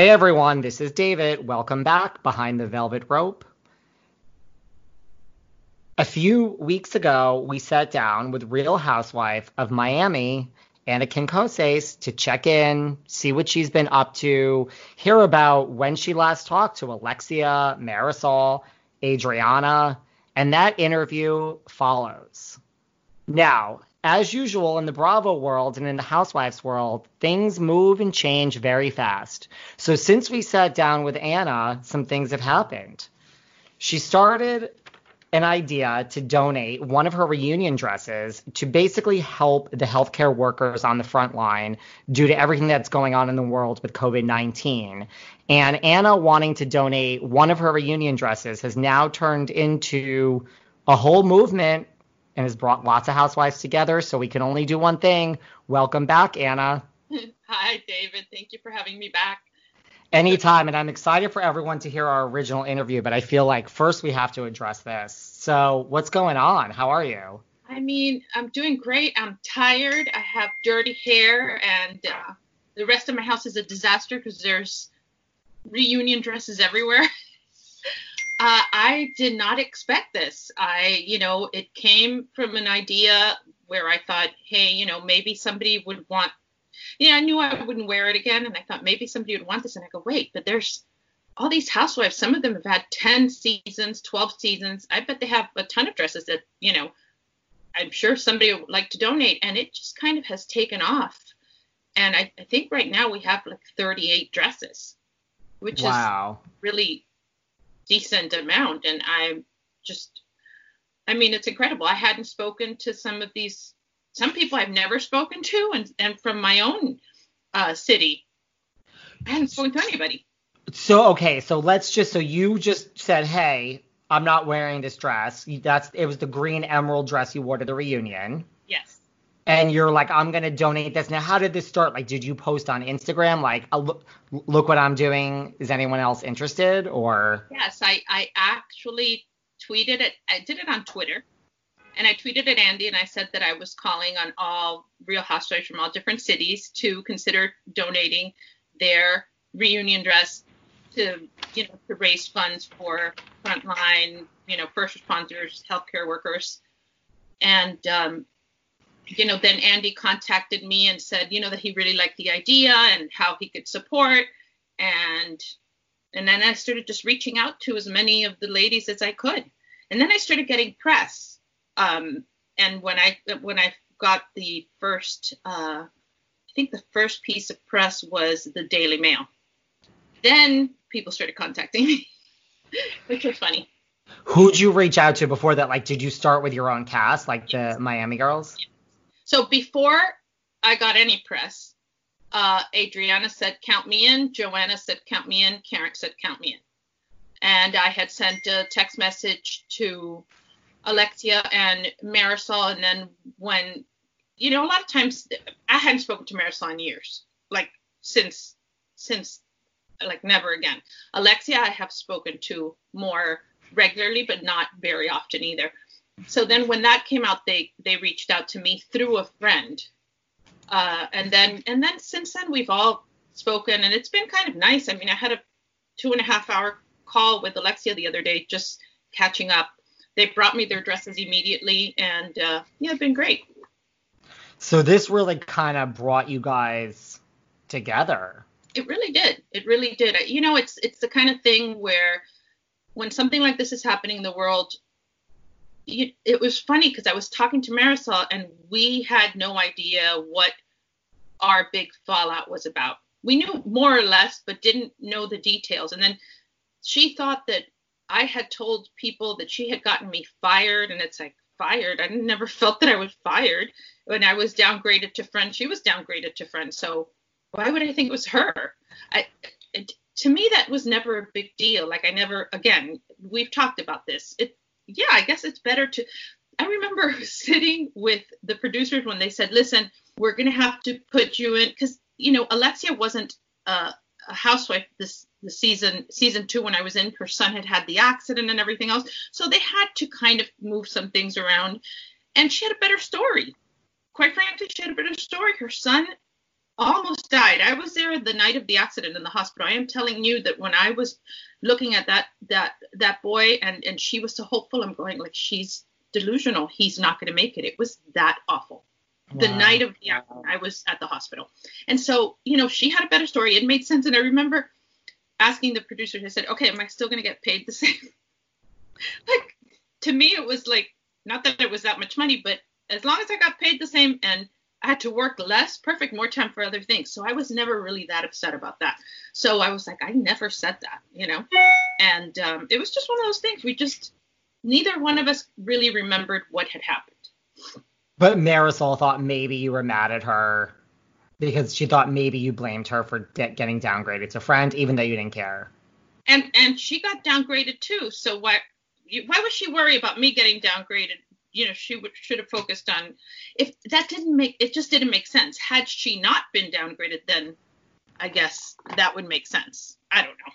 Hey everyone, this is David. Welcome back behind the velvet rope. A few weeks ago, we sat down with Real Housewife of Miami, Anna Quincoces, to check in, see what she's been up to, hear about when she last talked to Alexia, Marysol, Adriana, and that interview follows. Now, as usual in the Bravo world and in the Housewives world, things move and change very fast. So since we sat down with Anna, some things have happened. She started an idea to donate one of her reunion dresses to basically help the healthcare workers on the front line due to everything that's going on in the world with COVID 19. And Anna wanting to donate one of her reunion dresses has now turned into a whole movement and has brought lots of housewives together. So we can only do one thing. Welcome back, Anna. Hi, David. Thank you for having me back. Anytime. And I'm excited for everyone to hear our original interview, but I feel like first we have to address this. So, what's going on? How are you? I mean, I'm doing great. I'm tired. I have dirty hair, and uh, the rest of my house is a disaster because there's reunion dresses everywhere. Uh, I did not expect this. I, you know, it came from an idea where I thought, hey, you know, maybe somebody would want, you know, I knew I wouldn't wear it again. And I thought maybe somebody would want this. And I go, wait, but there's all these housewives. Some of them have had 10 seasons, 12 seasons. I bet they have a ton of dresses that, you know, I'm sure somebody would like to donate. And it just kind of has taken off. And I, I think right now we have like 38 dresses, which wow. is really decent amount. And i'm just i mean it's incredible. I hadn't spoken to some of these some people i've never spoken to and and from my own uh, city. I hadn't spoken to anybody. So okay. So let's just so you just said hey i'm not wearing this dress. That's it was the green emerald dress you wore to the reunion. Yes and you're like, I'm gonna donate this. Now, how did this start? Like, did you post on Instagram, like, uh, look, look what I'm doing? Is anyone else interested? Or yes, I I actually tweeted it. I did it on Twitter, and I tweeted at Andy, and I said that I was calling on all Real Housewives from all different cities to consider donating their reunion dress to you know to raise funds for frontline you know first responders, healthcare workers, and um, you know, then Andy contacted me and said, you know, that he really liked the idea and how he could support. And and then I started just reaching out to as many of the ladies as I could. And then I started getting press. Um, and when I when I got the first, uh, I think the first piece of press was the Daily Mail. Then people started contacting me, which was funny. Who'd you reach out to before that? Like, did you start with your own cast, like the Miami Girls? So before I got any press, uh, Adriana said, count me in. Joanna said, count me in. Karen said, count me in. And I had sent a text message to Alexia and Marysol. And then when, you know, a lot of times I hadn't spoken to Marysol in years, like since, since like never again. Alexia, I have spoken to more regularly, but not very often either. So then when that came out, they they reached out to me through a friend, uh, and then and then since then we've all spoken, and it's been kind of nice. I mean, I had a two and a half hour call with Alexia the other day, just catching up. They brought me their dresses immediately, and uh, yeah, it's been great. So this really kind of brought you guys together. It really did. It really did. You know, it's it's the kind of thing where when something like this is happening in the world, it was funny because I was talking to Marysol and we had no idea what our big fallout was about. We knew more or less, but didn't know the details. And then she thought that I had told people that she had gotten me fired, and it's like fired. I never felt that I was fired. When I was downgraded to friend, she was downgraded to friend. So why would I think it was her? I, it, to me, that was never a big deal. Like I never, again, we've talked about this. It, yeah, I guess it's better to. I remember sitting with the producers when they said, "Listen, we're gonna have to put you in," because you know Alexia wasn't a, a housewife this the season season two when I was in. Her son had had the accident and everything else, so they had to kind of move some things around. And she had a better story. Quite frankly, she had a better story. Her son almost died. I was there the night of the accident in the hospital. I am telling you that when I was looking at that that that boy and and she was so hopeful, I'm going like she's delusional. He's not going to make it. It was that awful. Wow. The night of the accident, I was at the hospital, and so you know she had a better story. It made sense, and I remember asking the producers. I said, "Okay, am I still going to get paid the same?" like to me, it was like not that it was that much money, but as long as I got paid the same and I had to work less, perfect, more time for other things. So I was never really that upset about that. So I was like, I never said that, you know? And um, it was just one of those things. We just, neither one of us really remembered what had happened. But Marysol thought maybe you were mad at her because she thought maybe you blamed her for de- getting downgraded to a friend, even though you didn't care. And and she got downgraded too. So why why would she worry about me getting downgraded you know she would, should have focused on if that didn't make it just didn't make sense. Had she not been downgraded then i guess that would make sense. I don't know.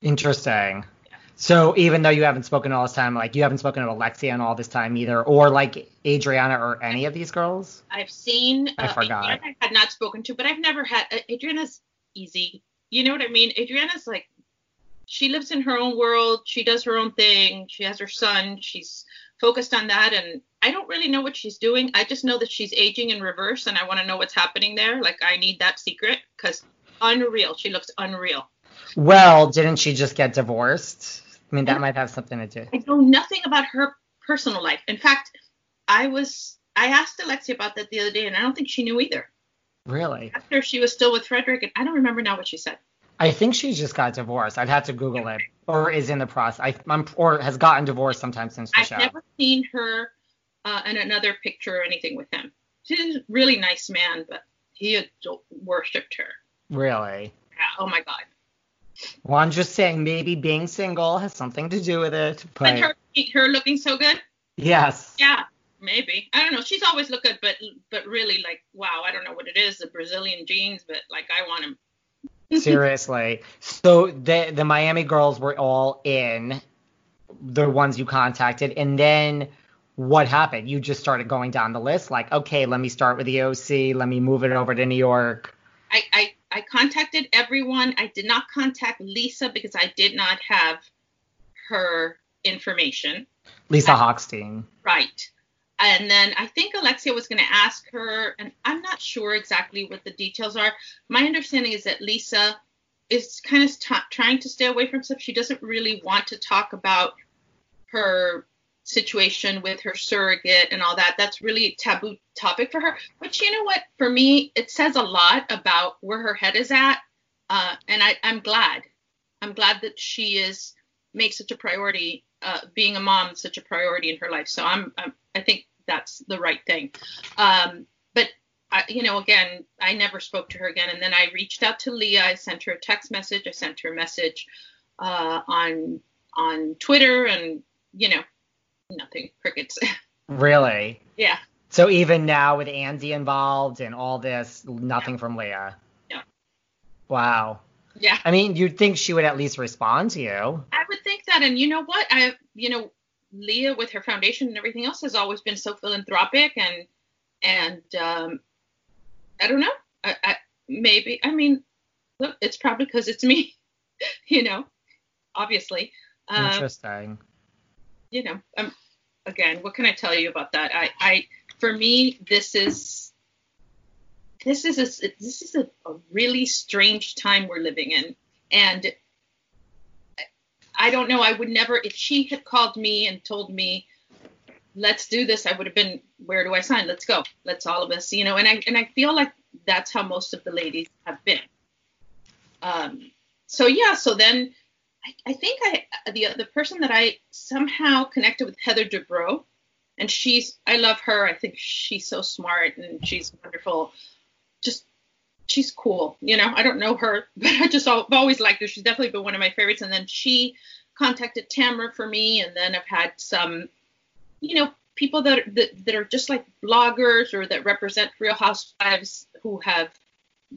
Interesting. Yeah. so even though you haven't spoken all this time like you haven't spoken to alexia in all this time either or like adriana or any of these girls? I've seen i uh, forgot. Adriana i had not spoken to but i've never had uh, adriana's easy. You know what i mean? Adriana's like she lives in her own world. She does her own thing. She has her son. She's focused on that and I don't really know what she's doing. I just know that she's aging in reverse and I want to know what's happening there. Like I need that secret cuz unreal. She looks unreal. Well, didn't she just get divorced? I mean, that might have something to do. I know nothing about her personal life. In fact, I was I asked Alexia about that the other day and I don't think she knew either. Really? After she was still with Frederick and I don't remember now what she said. I think she just got divorced. I'd have to Google it, or is in the process. I, am or has gotten divorced sometime since the I've show. I've never seen her uh, in another picture or anything with him. She's a really nice man, but he worshipped her. Really? Yeah. Oh my God. Well, I'm just saying maybe being single has something to do with it. But, but her, her looking so good. Yes. Yeah, maybe. I don't know. She's always looked good, but but really like wow, I don't know what it is, the Brazilian genes, but like I want him Seriously. So the the Miami girls were all in, the ones you contacted, and then what happened? You just started going down the list, like, okay, let me start with the OC, let me move it over to New York. I, I, I contacted everyone. I did not contact Lisa because I did not have her information. Lisa I, Hochstein. Right. And then I think Alexia was going to ask her, and I'm not sure exactly what the details are. My understanding is that Lisa is kind of t- trying to stay away from stuff. She doesn't really want to talk about her situation with her surrogate and all that. That's really taboo topic for her. But you know what? For me, it says a lot about where her head is at. Uh, and I, I'm glad. I'm glad that she is makes such a priority, uh, being a mom, such a priority in her life. So I'm, I'm I think that's the right thing. Um, but I, you know, again, I never spoke to her again. And then I reached out to Lea. I sent her a text message. I sent her a message uh, on on Twitter, and you know, nothing. Crickets. Really? yeah. So even now with Andy involved and all this, nothing yeah. from Lea. Yeah. Wow. Yeah. I mean, you'd think she would at least respond to you. I would think that, and you know what? I, you know, Lea with her foundation and everything else has always been so philanthropic, and and um, I don't know. I, I maybe. I mean, look, it's probably because it's me. you know, obviously. Um, Interesting. You know, um, again, what can I tell you about that? I, I, for me, this is this is a this is a, a really strange time we're living in, and I don't know. I would never, if she had called me and told me, let's do this, I would have been, where do I sign? Let's go. Let's all of us, you know. And I and I feel like that's how most of the ladies have been. Um. So yeah. So then, I, I think I the the person that I somehow connected with Heather Dubrow, and she's I love her. I think she's so smart and she's wonderful. Just she's cool. You know, I don't know her, but I just always liked her. She's definitely been one of my favorites. And then she contacted Tamra for me, and then I've had some, you know, people that that, that are just like bloggers or that represent Real Housewives who have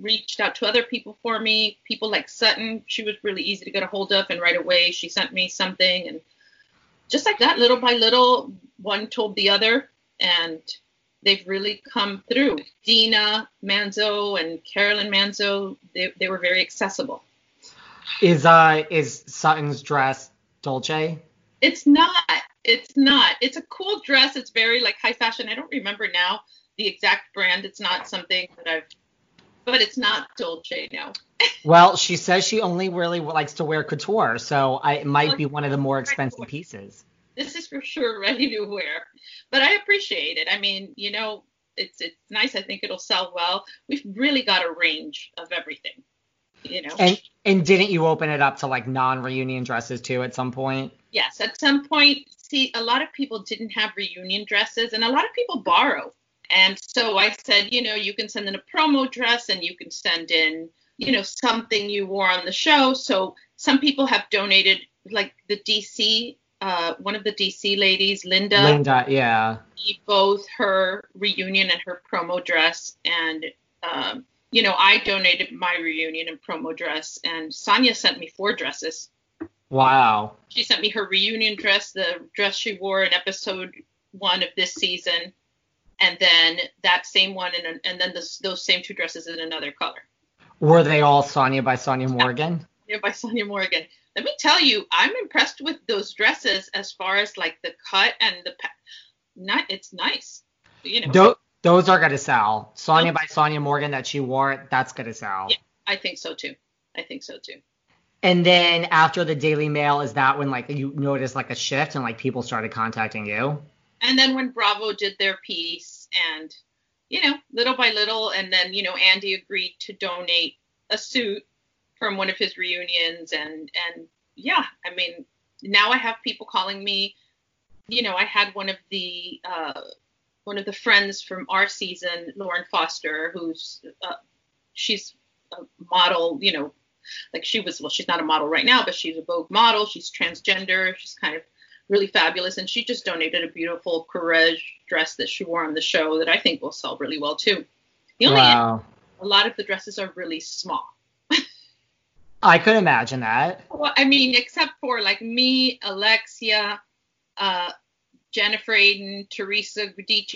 reached out to other people for me. People like Sutton, she was really easy to get a hold of, and right away she sent me something, and just like that, little by little, one told the other, and they've really come through. Dina Manzo and Caroline Manzo, they, they were very accessible. Is uh is Sutton's dress Dolce? It's not. It's not. It's a cool dress. It's very like high fashion. I don't remember now the exact brand. It's not something that I've but it's not Dolce now. well, she says she only really likes to wear couture, so I, it might be one of the more expensive pieces this is for sure ready to wear. But I appreciate it. I mean, you know, it's it's nice. I think it'll sell well. We've really got a range of everything. You know. And and didn't you open it up to like non-reunion dresses too at some point? Yes, at some point. See, a lot of people didn't have reunion dresses, and a lot of people borrow. And so I said, you know, you can send in a promo dress, and you can send in, you know, something you wore on the show. So some people have donated, like the DC uh, one of the DC ladies, Lynda. Lynda, yeah. Both her reunion and her promo dress, and um, you know, I donated my reunion and promo dress, and Sonja sent me four dresses. Wow. She sent me her reunion dress, the dress she wore in episode one of this season, and then that same one, and and then this, those same two dresses in another color. Were they all Sonja by Sonja Morgan? Yeah, by Sonja Morgan let me tell you, I'm impressed with those dresses as far as like the cut and the not it's nice. You know. Those, those are gonna sell. Sonja by Sonja Morgan that she wore, that's gonna sell. Yeah, I think so too. I think so too. And then after the Daily Mail, is that when like you noticed like a shift and like people started contacting you? And then when Bravo did their piece and you know, little by little, and then you know, Andy agreed to donate a suit from one of his reunions and and yeah i mean now i have people calling me you know i had one of the uh, one of the friends from our season lauren foster who's uh, she's a model you know like she was well she's not a model right now but she's a vogue model she's transgender she's kind of really fabulous and she just donated a beautiful courage dress that she wore on the show that i think will sell really well too the only wow. a lot of the dresses are really small I could imagine that. Well, I mean, except for like me, Alexia, uh, Jennifer Aydin, Teresa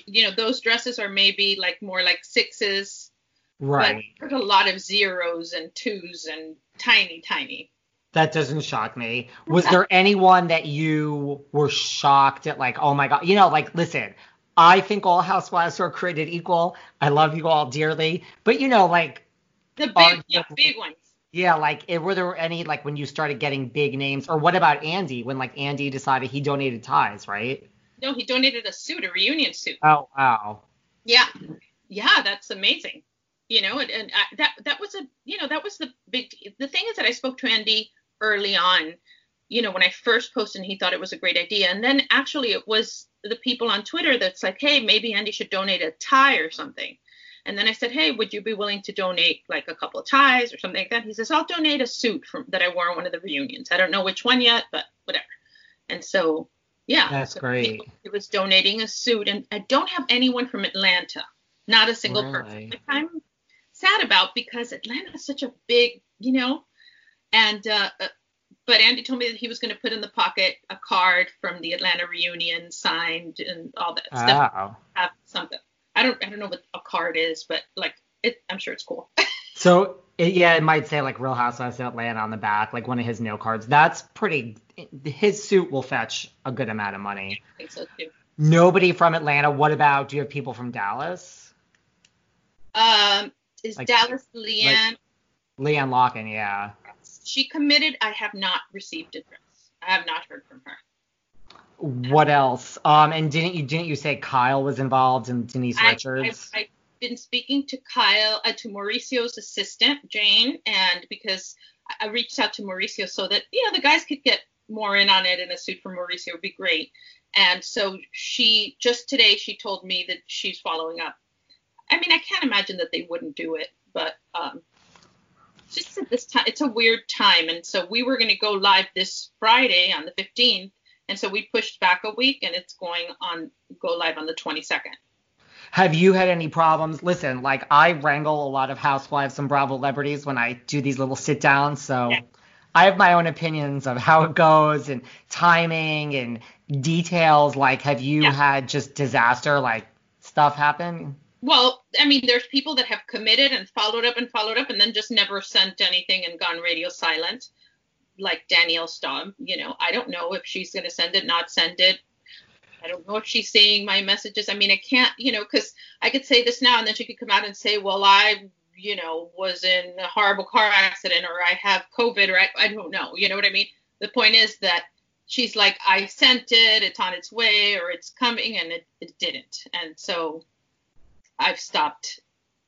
you know, those dresses are maybe like more like sixes. Right. But a lot of zeros and twos and tiny, tiny. That doesn't shock me. Was there anyone that you were shocked at, like, oh my God? You know, like, listen, I think all housewives are created equal. I love you all dearly. But, you know, like, the big, yeah, big ones. Yeah, like it, were there any like when you started getting big names, or what about Andy when like Andy decided he donated ties, right? No, he donated a suit, a reunion suit. Oh wow. Yeah, yeah, that's amazing. You know, and, and I, that that was a you know that was the big the thing is that I spoke to Andy early on. You know, when I first posted, he thought it was a great idea, and then actually it was the people on Twitter that's like, hey, maybe Andy should donate a tie or something. And then I said, hey, would you be willing to donate like a couple of ties or something like that? He says, I'll donate a suit from that I wore on one of the reunions. I don't know which one yet, but whatever. And so, yeah. That's so great. He was donating a suit. And I don't have anyone from Atlanta, not a single really? person. Which I'm sad about because Atlanta is such a big, you know, And uh, uh but Andy told me that he was going to put in the pocket a card from the Atlanta reunion signed and all that stuff. Oh. Have something. I don't I don't know what a card is, but like it, I'm sure it's cool. So it, yeah, it might say like Real Housewives of Atlanta on the back, like one of his note cards. That's pretty. His suit will fetch a good amount of money. I think so too. Nobody from Atlanta. What about? Do you have people from Dallas? Um, is Like- Dallas LeeAnne? LeeAnne Locken, yeah. she committed. I have not received a dress. I have not heard from her. What else? Um, and didn't you didn't you say Kyle was involved and Denise I, Richards? I, I've been speaking to Kyle, uh, to Mauricio's assistant, Jane, and because I, I reached out to Mauricio so that, you know, the guys could get more in on it and a suit for Mauricio would be great. And so she, just today, she told me that she's following up. I mean, I can't imagine that they wouldn't do it, but um, just at this time, it's a weird time. And so we were going to go live this Friday on the 15th. And so we pushed back a week and it's going on, go live on the 22nd. Have you had any problems? Listen, like I wrangle a lot of housewives and Bravo celebrities when I do these little sit downs, so Yeah. I have my own opinions of how it goes and timing and details. Like, have you Yeah. had just disaster like stuff happen? Well, I mean, there's people that have committed and followed up and followed up and then just never sent anything and gone radio silent, like Danielle Staub. You know, I don't know if she's going to send it, not send it. I don't know if she's seeing my messages. I mean, I can't, you know, because I could say this now and then she could come out and say, well, I, you know, was in a horrible car accident or I have COVID or I, I don't know. You know what I mean? The point is that she's like, I sent it, it's on its way or it's coming, and it, it didn't. And so I've stopped,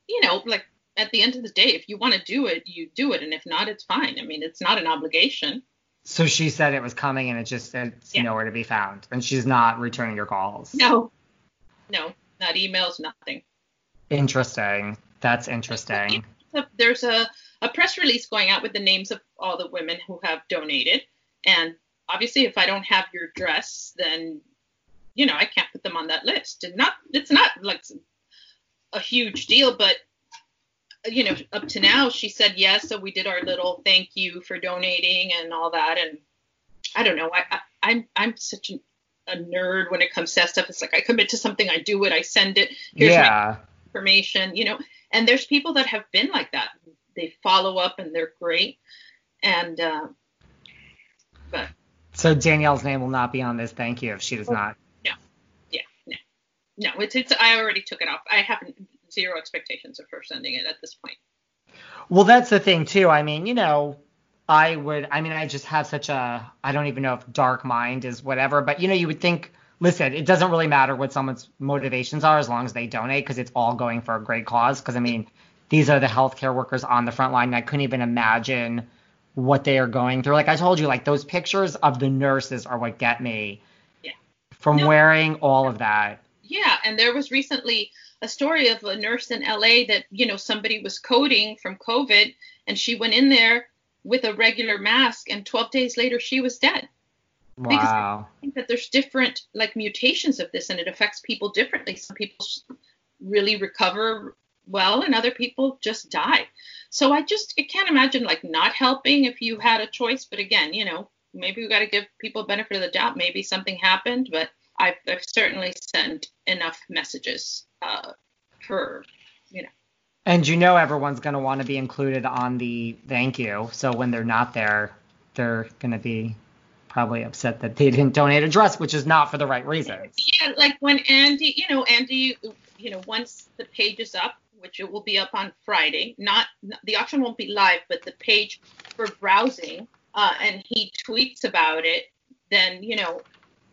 you know, like at the end of the day, if you want to do it, you do it. And if not, it's fine. I mean, it's not an obligation. So she said it was coming and it just said it's Yeah. nowhere to be found, and she's not returning your calls. No, no, not emails, nothing. Interesting. That's interesting. There's a, a press release going out with the names of all the women who have donated. And obviously, if I don't have your address, then, you know, I can't put them on that list. And not, it's not like a huge deal, but, you know, up to now, she said yes. So we did our little thank you for donating and all that. And I don't know. I, I I'm I'm such a, a nerd when it comes to that stuff. It's like I commit to something, I do it, I send it. Here's my yeah. information, you know. And there's people that have been like that. They follow up and they're great. And uh, but So Danielle's name will not be on this thank you if she does not. No, yeah, no, no, it's it's. I already took it off. I have zero expectations of her sending it at this point. Well, that's the thing too. I mean, you know, I would. I mean, I just have such a. I don't even know if dark mind is whatever, but you know, you would think. Listen, it doesn't really matter what someone's motivations are as long as they donate because it's all going for a great cause. Because I mean, these are the healthcare workers on the front line. And I couldn't even imagine what they are going through. Like I told you, like those pictures of the nurses are what get me. Yeah. From No. wearing all of that. Yeah, and there was recently a story of a nurse in LA that you know somebody was coding from COVID, and she went in there with a regular mask, and 12 days later she was dead. Because- Wow. I think that there's different like mutations of this and it affects people differently. Some people really recover well and other people just die. So I just I can't imagine like not helping if you had a choice. But again, you know, maybe we got to give people benefit of the doubt. Maybe something happened, but I've, I've certainly sent enough messages uh, for you know. And you know everyone's going to want to be included on the thank you. So when they're not there, they're going to be probably upset that they didn't donate a dress, which is not for the right reasons. Yeah, like when Andy, you know, Andy, you know, once the page is up, which it will be up on Friday, not the auction won't be live, but the page for browsing, uh, and he tweets about it, then, you know,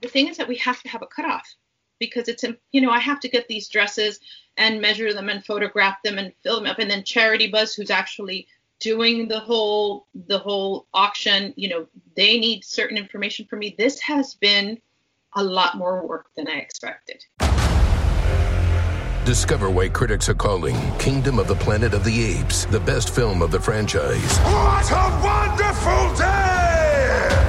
the thing is that we have to have a cutoff because it's, you know, I have to get these dresses and measure them and photograph them and fill them up. And then Charity Buzz, who's actually doing the whole the whole auction, you know, they need certain information from me. This has been a lot more work than I expected. Discover why critics are calling Kingdom of the Planet of the Apes the best film of the franchise. What a wonderful day!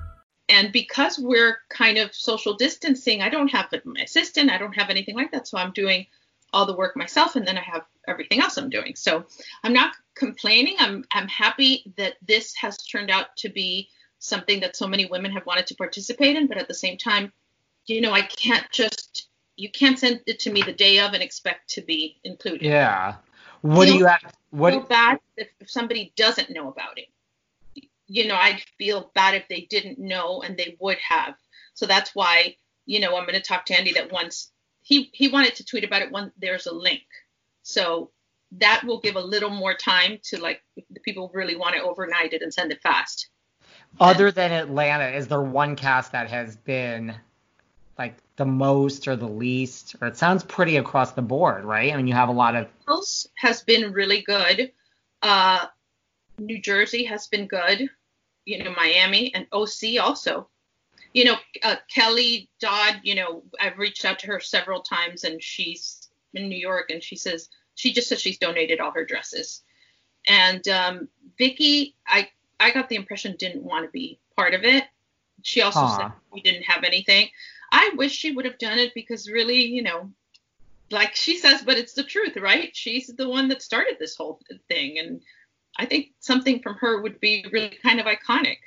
And because we're kind of social distancing, I don't have an assistant, I don't have anything like that. So I'm doing all the work myself and then I have everything else I'm doing. So I'm not complaining. I'm I'm happy that this has turned out to be something that so many women have wanted to participate in, but at the same time, you know, I can't just you can't send it to me the day of and expect to be included. Yeah. What do Feel- you have? What? feel bad if, if somebody doesn't know about it. You know, I'd feel bad if they didn't know and they would have. So that's why, you know, I'm going to talk to Andy that once he he wanted to tweet about it when there's a link. So that will give a little more time to like the people really want to overnight it and send it fast. Other than Atlanta, is there one cast that has been like the most or the least? Or it sounds pretty across the board, right? I mean, you have a lot of has been really good. Uh, New Jersey has been good. You know, Miami and OC also. You know, uh, Kelly Dodd. You know, I've reached out to her several times, and she's in New York, and she says she just says she's donated all her dresses. And um, Vicki, I I got the impression didn't want to be part of it. She also Aw. said we didn't have anything. I wish she would have done it because really, you know, like she says, but it's the truth, right? She's the one that started this whole thing, and I think something from her would be really kind of iconic.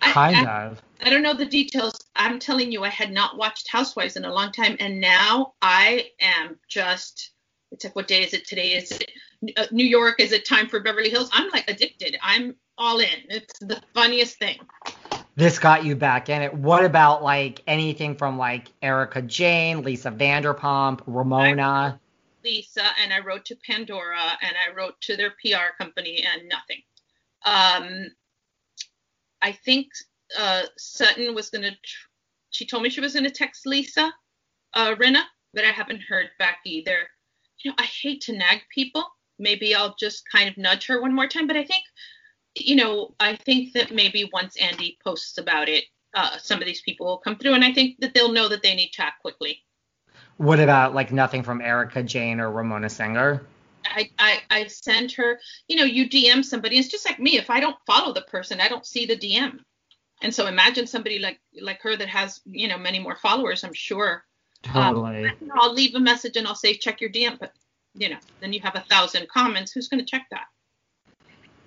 I- kind I, of. I don't know the details. I'm telling you, I had not watched Housewives in a long time, and now I am just. It's like, what day is it today? Is it uh, New York? Is it time for Beverly Hills? I'm like addicted. I'm all in. It's the funniest thing. This got you back in it. What about like anything from like Erika Jayne, Lisa Vanderpump, Ramona? Lisa and I wrote to Pandora and I wrote to their PR company and nothing. Um, I think uh, Sutton was gonna. Tr- she told me she was gonna text Lisa, uh, Rinna, but I haven't heard back either. You know, I hate to nag people. Maybe I'll just kind of nudge her one more time. But I think, you know, I think that maybe once Andy posts about it, uh, some of these people will come through, and I think that they'll know that they need to act quickly. What about like nothing from Erika Jayne or Ramona Singer? I, I I send her, you know, you DM somebody. It's just like me. If I don't follow the person, I don't see the DM. And so imagine somebody like like her that has, you know, many more followers. I'm sure. Totally. Um, I'll leave a message and I'll say check your DM, but you know, then you have a thousand comments. Who's going to check that?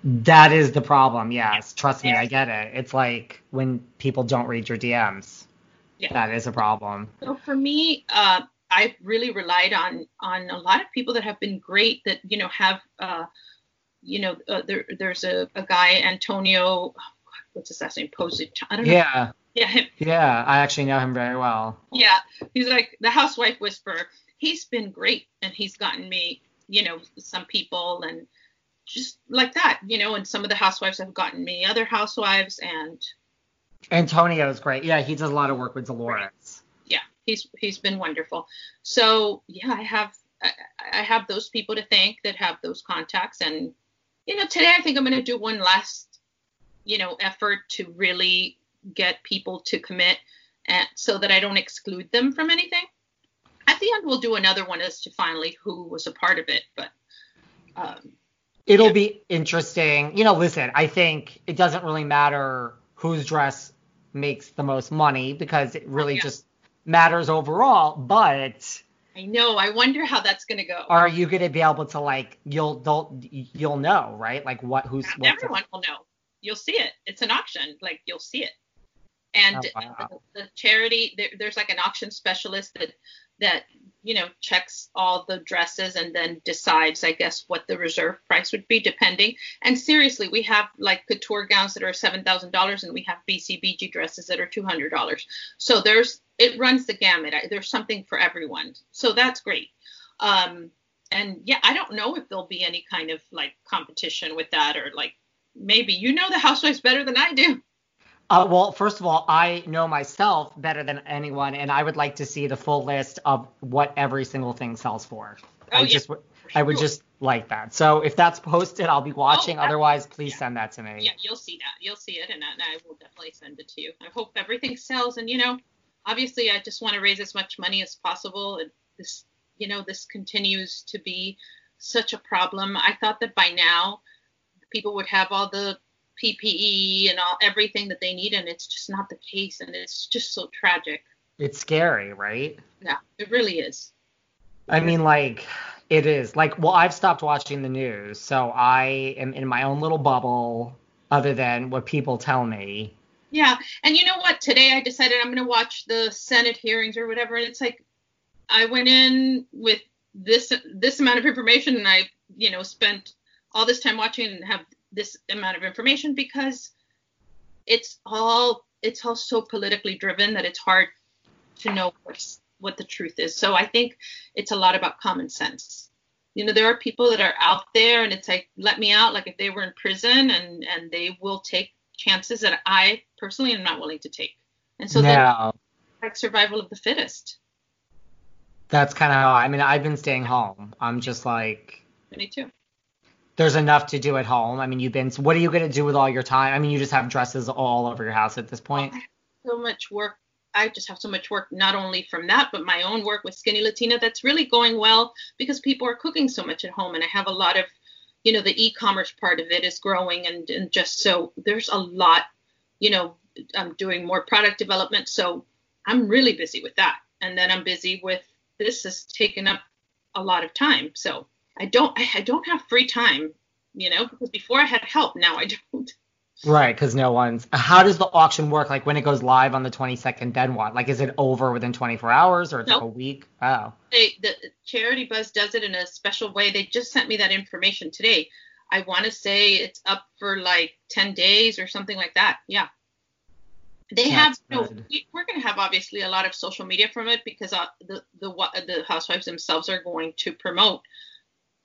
That is the problem. Yes, trust me, I get it. It's like when people don't read your DMs. Yeah. That is a problem. So for me, uh, I really relied on on a lot of people that have been great. That you know have, uh, you know, uh, there there's a, a guy Antonio, what's his last name? Posey. I don't know. Yeah, Yeah, him. yeah. I actually know him very well. Yeah, he's like the housewife whisperer. He's been great, and he's gotten me, you know, some people and just like that, you know. And some of the housewives have gotten me other housewives, and Antonio's great. Yeah, he does a lot of work with Dolores. yeah, he's he's been wonderful. So yeah, I have I, I have those people to thank that have those contacts, and you know, today I think I'm going to do one last, you know, effort to really get people to commit, and so that I don't exclude them from anything. At the end, we'll do another one as to finally who was a part of it, but. Um, It'll Yeah. be interesting. You know, listen, I think it doesn't really matter whose dress makes the most money because it really Yeah. just matters overall. But I know. I wonder how that's going to go. are you going to be able to like you'll they'll, you'll know right like what who's Everyone will know. You'll see it. It's an auction. Like you'll see it. And Oh, wow. the, the charity, there, there's like an auction specialist that that you know checks all the dresses and then decides i guess what the reserve price would be depending. And seriously we have like couture gowns that are $7000 and we have bcbg dresses that are $200 so there's it runs the gamut. There's something for everyone. So that's great. Um and yeah i don't know if there'll be any kind of like competition with that or like maybe you know the housewives better than i do Uh, well, first of all, I know myself better than anyone, and I would like to see the full list of what every single thing sells for. Oh, I yeah, just, for I would just like that. So if that's posted, I'll be watching. that- Otherwise, please yeah. send that to me. yeah you'll see that you'll see it and, I- and i will definitely send it to you i hope everything sells and you know obviously i just want to raise as much money as possible and this you know this continues to be such a problem i thought that by now people would have all the ppe and all everything that they need and it's just not the case and it's just so tragic It's scary, right? yeah it really is I mean, like, it is. Like, well, I've stopped watching the news, so I am in my own little bubble, other than what people tell me. Yeah, and you know what? Today I decided I'm going to watch the Senate hearings or whatever, and it's like I went in with this this amount of information, and I you know spent all this time watching and have this amount of information because it's all it's all so politically driven that it's hard to know what's what the truth is. So I think it's a lot about common sense. You know, there are people that are out there and it's like, let me out, like if they were in prison and and they will take chances that I personally am not willing to take. And so then no, like survival of the fittest. that's kind of how. I mean, I've been staying home. I'm just like, Me too. There's enough to do at home. I mean, you've been. What are you gonna do with all your time? I mean, you just have dresses all over your house at this point. so much work. I just have so much work, not only from that, but my own work with Skinny Latina that's really going well because people are cooking so much at home. And I have a lot of, you know, the e commerce part of it is growing. And, and just so there's a lot, you know, I'm doing more product development. So I'm really busy with that. And then I'm busy with this has taken up a lot of time. So I don't, I, don't have free time, you know, because before I had help, now I don't. Right, because no one's. How does the auction work? Like when it goes live on the 22nd, then what? Like, is it over within 24 hours or it's like a week? Oh, they the charity buzz does it in a special way they just sent me that information today i want to say it's up for like 10 days or something like that yeah they have That's you know, we- we're going to have obviously a lot of social media from it because uh, the the the housewives themselves are going to promote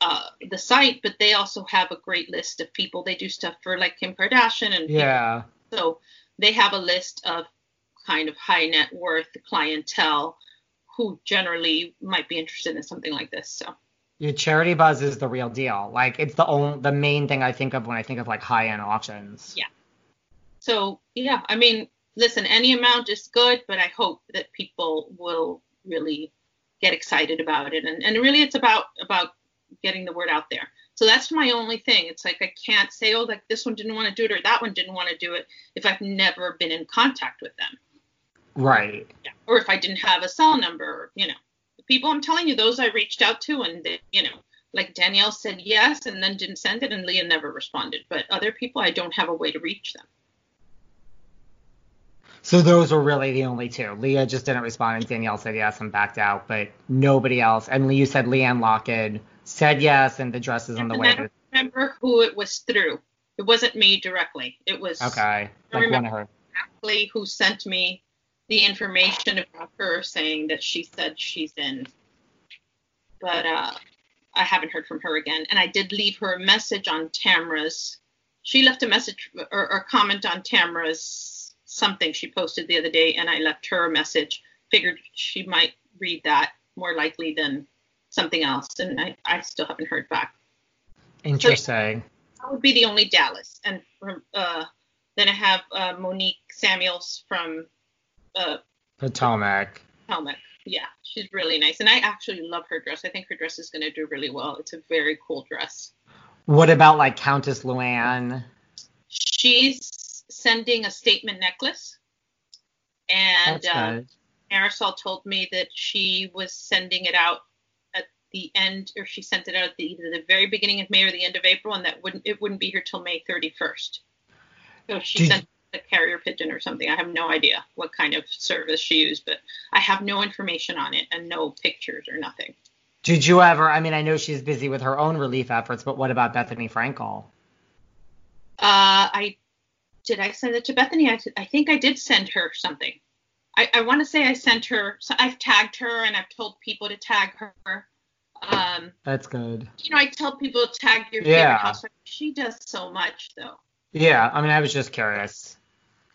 uh, the site but they also have a great list of people they do stuff for like kim kardashian and people yeah. so they have a list of kind of high net worth clientele who generally might be interested in something like this. So Your charity buzz is the real deal. Like it's the only, the main thing I think of when I think of like high end auctions. Yeah. so yeah, I mean, listen, any amount is good, but I hope that people will really get excited about it. And and really it's about about getting the word out there. So that's my only thing. It's like I can't say, oh, like this one didn't want to do it or that one didn't want to do it if I've never been in contact with them. Right. Yeah. Or if I didn't have a cell number, or, you know, the people I'm telling you, those I reached out to, and they, you know, like Danielle said yes, and then didn't send it, and Lea never responded. But other people, I don't have a way to reach them. So those were really the only two. Lea just didn't respond, and Danielle said yes and backed out, but nobody else. And you said LeeAnne Locken said yes, and the dress is on the way. I don't remember who it was through. It wasn't me directly. It was Okay. I Like one remember of her. exactly who sent me the information about her saying that she said she's in. But uh, I haven't heard from her again. And I did leave her a message on Tamra's. She left a message or, or comment on Tamra's something she posted the other day, and I left her a message. Figured she might read that more likely than something else, and I, I still haven't heard back. Interesting. That would be the only Dallas. And from, uh, then I have uh, Monique Samuels from uh, Potomac. Helmet. Yeah, she's really nice. And I actually love her dress. I think her dress is going to do really well. It's a very cool dress. What about like Countess Luann? She's sending a statement necklace. And That's uh. Marysol told me that she was sending it out the end, or she sent it out at the, either the very beginning of May or the end of April, and that wouldn't it wouldn't be here till May 31st. So she Did- sent a carrier pigeon or something. I have no idea what kind of service she used, but I have no information on it and no pictures or nothing. Did you ever? I mean, I know she's busy with her own relief efforts, but what about Bethenny Frankel? Uh, I did I send it to Bethenny? I, I think I did send her something. I, I want to say I sent her. So I've tagged her and I've told people to tag her. Um, That's good. You know, I tell people to tag your Yeah. favorite housewife. She does so much though. Yeah, I mean, I was just curious.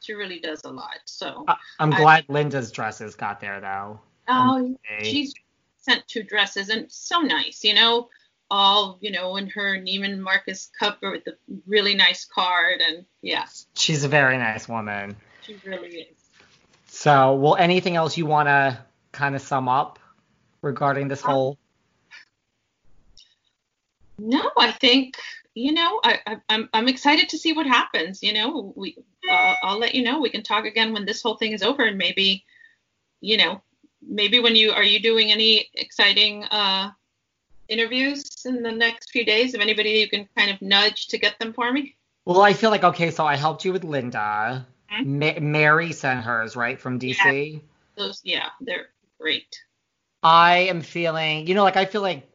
She really does a lot. So. I- I'm I- glad Lynda's dresses got there though. Oh, Okay. she's sent two dresses and so nice, you know, all, you know, in her Neiman Marcus cover with the really nice card. And yes, She's a very nice woman. she really is. So, well, anything else you want to kind of sum up regarding this whole? No, I think, you know, I, I, I'm, I'm excited to see what happens. You know, we, uh, I'll let you know. We can talk again when this whole thing is over and maybe, you know, maybe when you, are you doing any exciting, uh, interviews in the next few days of anybody you can kind of nudge to get them for me? Well, I feel like okay, so I helped you with Lynda. Mhm. Ma- Mary sent hers right from DC. Those, yeah, they're great. I am feeling, you know, like I feel like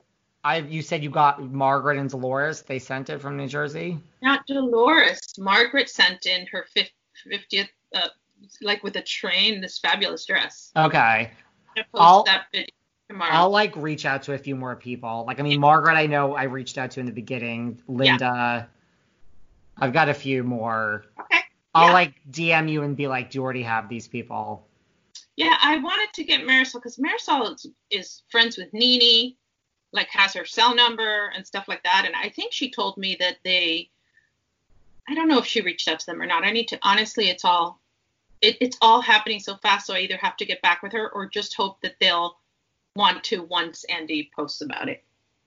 I you said you got Margaret and Dolores. They sent it from New Jersey. Not Dolores. Margaret sent in her 50th, uh, like with a train, this fabulous dress. Okay. I'm post I'll, that video tomorrow. I'll like reach out to a few more people. Like I mean, Margaret, I know I reached out to in the beginning. Lynda, I've got a few more. okay. I'll Yeah. like DM you and be like, do you already have these people? Yeah, I wanted to get Marysol because Marysol is, is friends with Nene, like has her cell number and stuff like that. And I think she told me that they, I don't know if she reached out to them or not. I need to honestly, it's all, it, it's all happening so fast. So I either have to get back with her or just hope that they'll want to once Andy posts about it.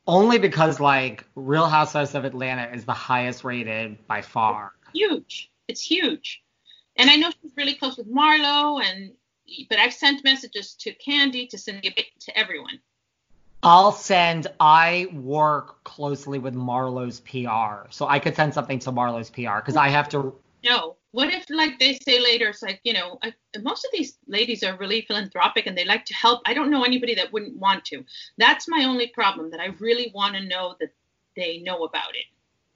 Only because like Real Housewives of Atlanta is the highest rated by far. huge. It's huge. And I know she's really close with Marlo and but I've sent messages to Kandi, to Cindy, to everyone. I'll send. I work closely with Marlo's PR, so I could send something to Marlo's PR because I have to. No. What if like they say later it's like, you know, I, most of these ladies are really philanthropic and they like to help. I don't know anybody that wouldn't want to. That's my only problem that I really want to know that they know about it.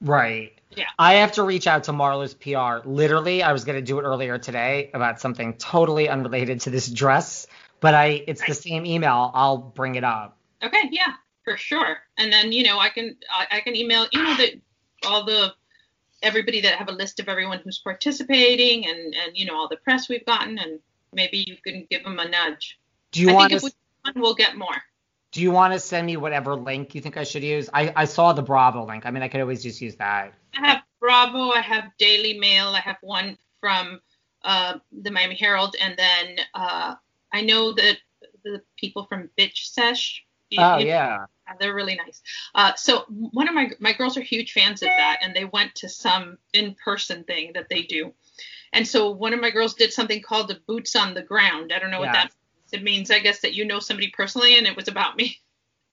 Right. Yeah. I have to reach out to Marlo's PR. Literally, I was gonna do it earlier today about something totally unrelated to this dress, but I it's the same email. I'll bring it up. Okay, yeah, for sure. And then you know I can I, I can email you know the all the everybody that have a list of everyone who's participating and and you know all the press we've gotten and maybe you can give them a nudge. Do you I want think to? if we can, we'll get more. Do you want to send me whatever link you think I should use? I I saw the Bravo link. I mean, I could always just use that. I have Bravo, I have Daily Mail, I have one from uh, the Miami Herald, and then uh, I know that the people from Bitch Sesh. Oh you- yeah. they're really nice. Uh, so one of my my girls are huge fans of that, and they went to some in person thing that they do. And so one of my girls did something called the boots on the ground. I don't know what Yes. that means. It means I guess that you know somebody personally, and it was about me.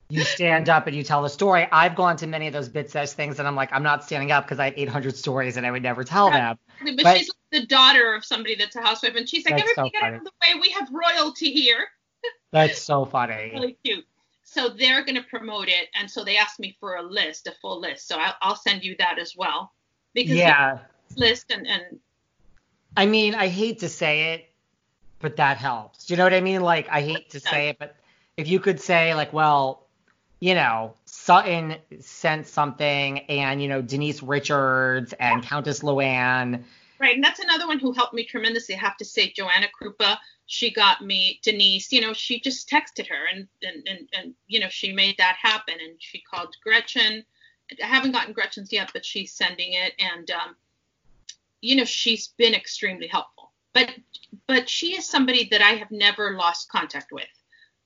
You stand up and you tell the story. I've gone to many of those bit sesh things, and I'm like, I'm not standing up because I have 800 stories and I would never tell them. But, But- she's like the daughter of somebody that's a housewife, and she's like, everybody so get out of the way. We have royalty here. That's so funny. Really cute. So they're going to promote it, and so they asked me for a list, a full list. So I'll, I'll send you that as well. Because Yeah. list and and I mean, I hate to say it, but that helps. Do you know what I mean? Like, I hate to say it, but if you could say, like, well, you know, Sutton sent something, and, you know, Denise Richards and Countess Luann. Right, and that's another one who helped me tremendously. I have to say, Joanna Krupa, she got me Denise. You know, she just texted her, and and and, and you know, she made that happen. And she called Gretchen. I haven't gotten Gretchen's yet, but she's sending it, and um, you know, she's been extremely helpful. But but she is somebody that I have never lost contact with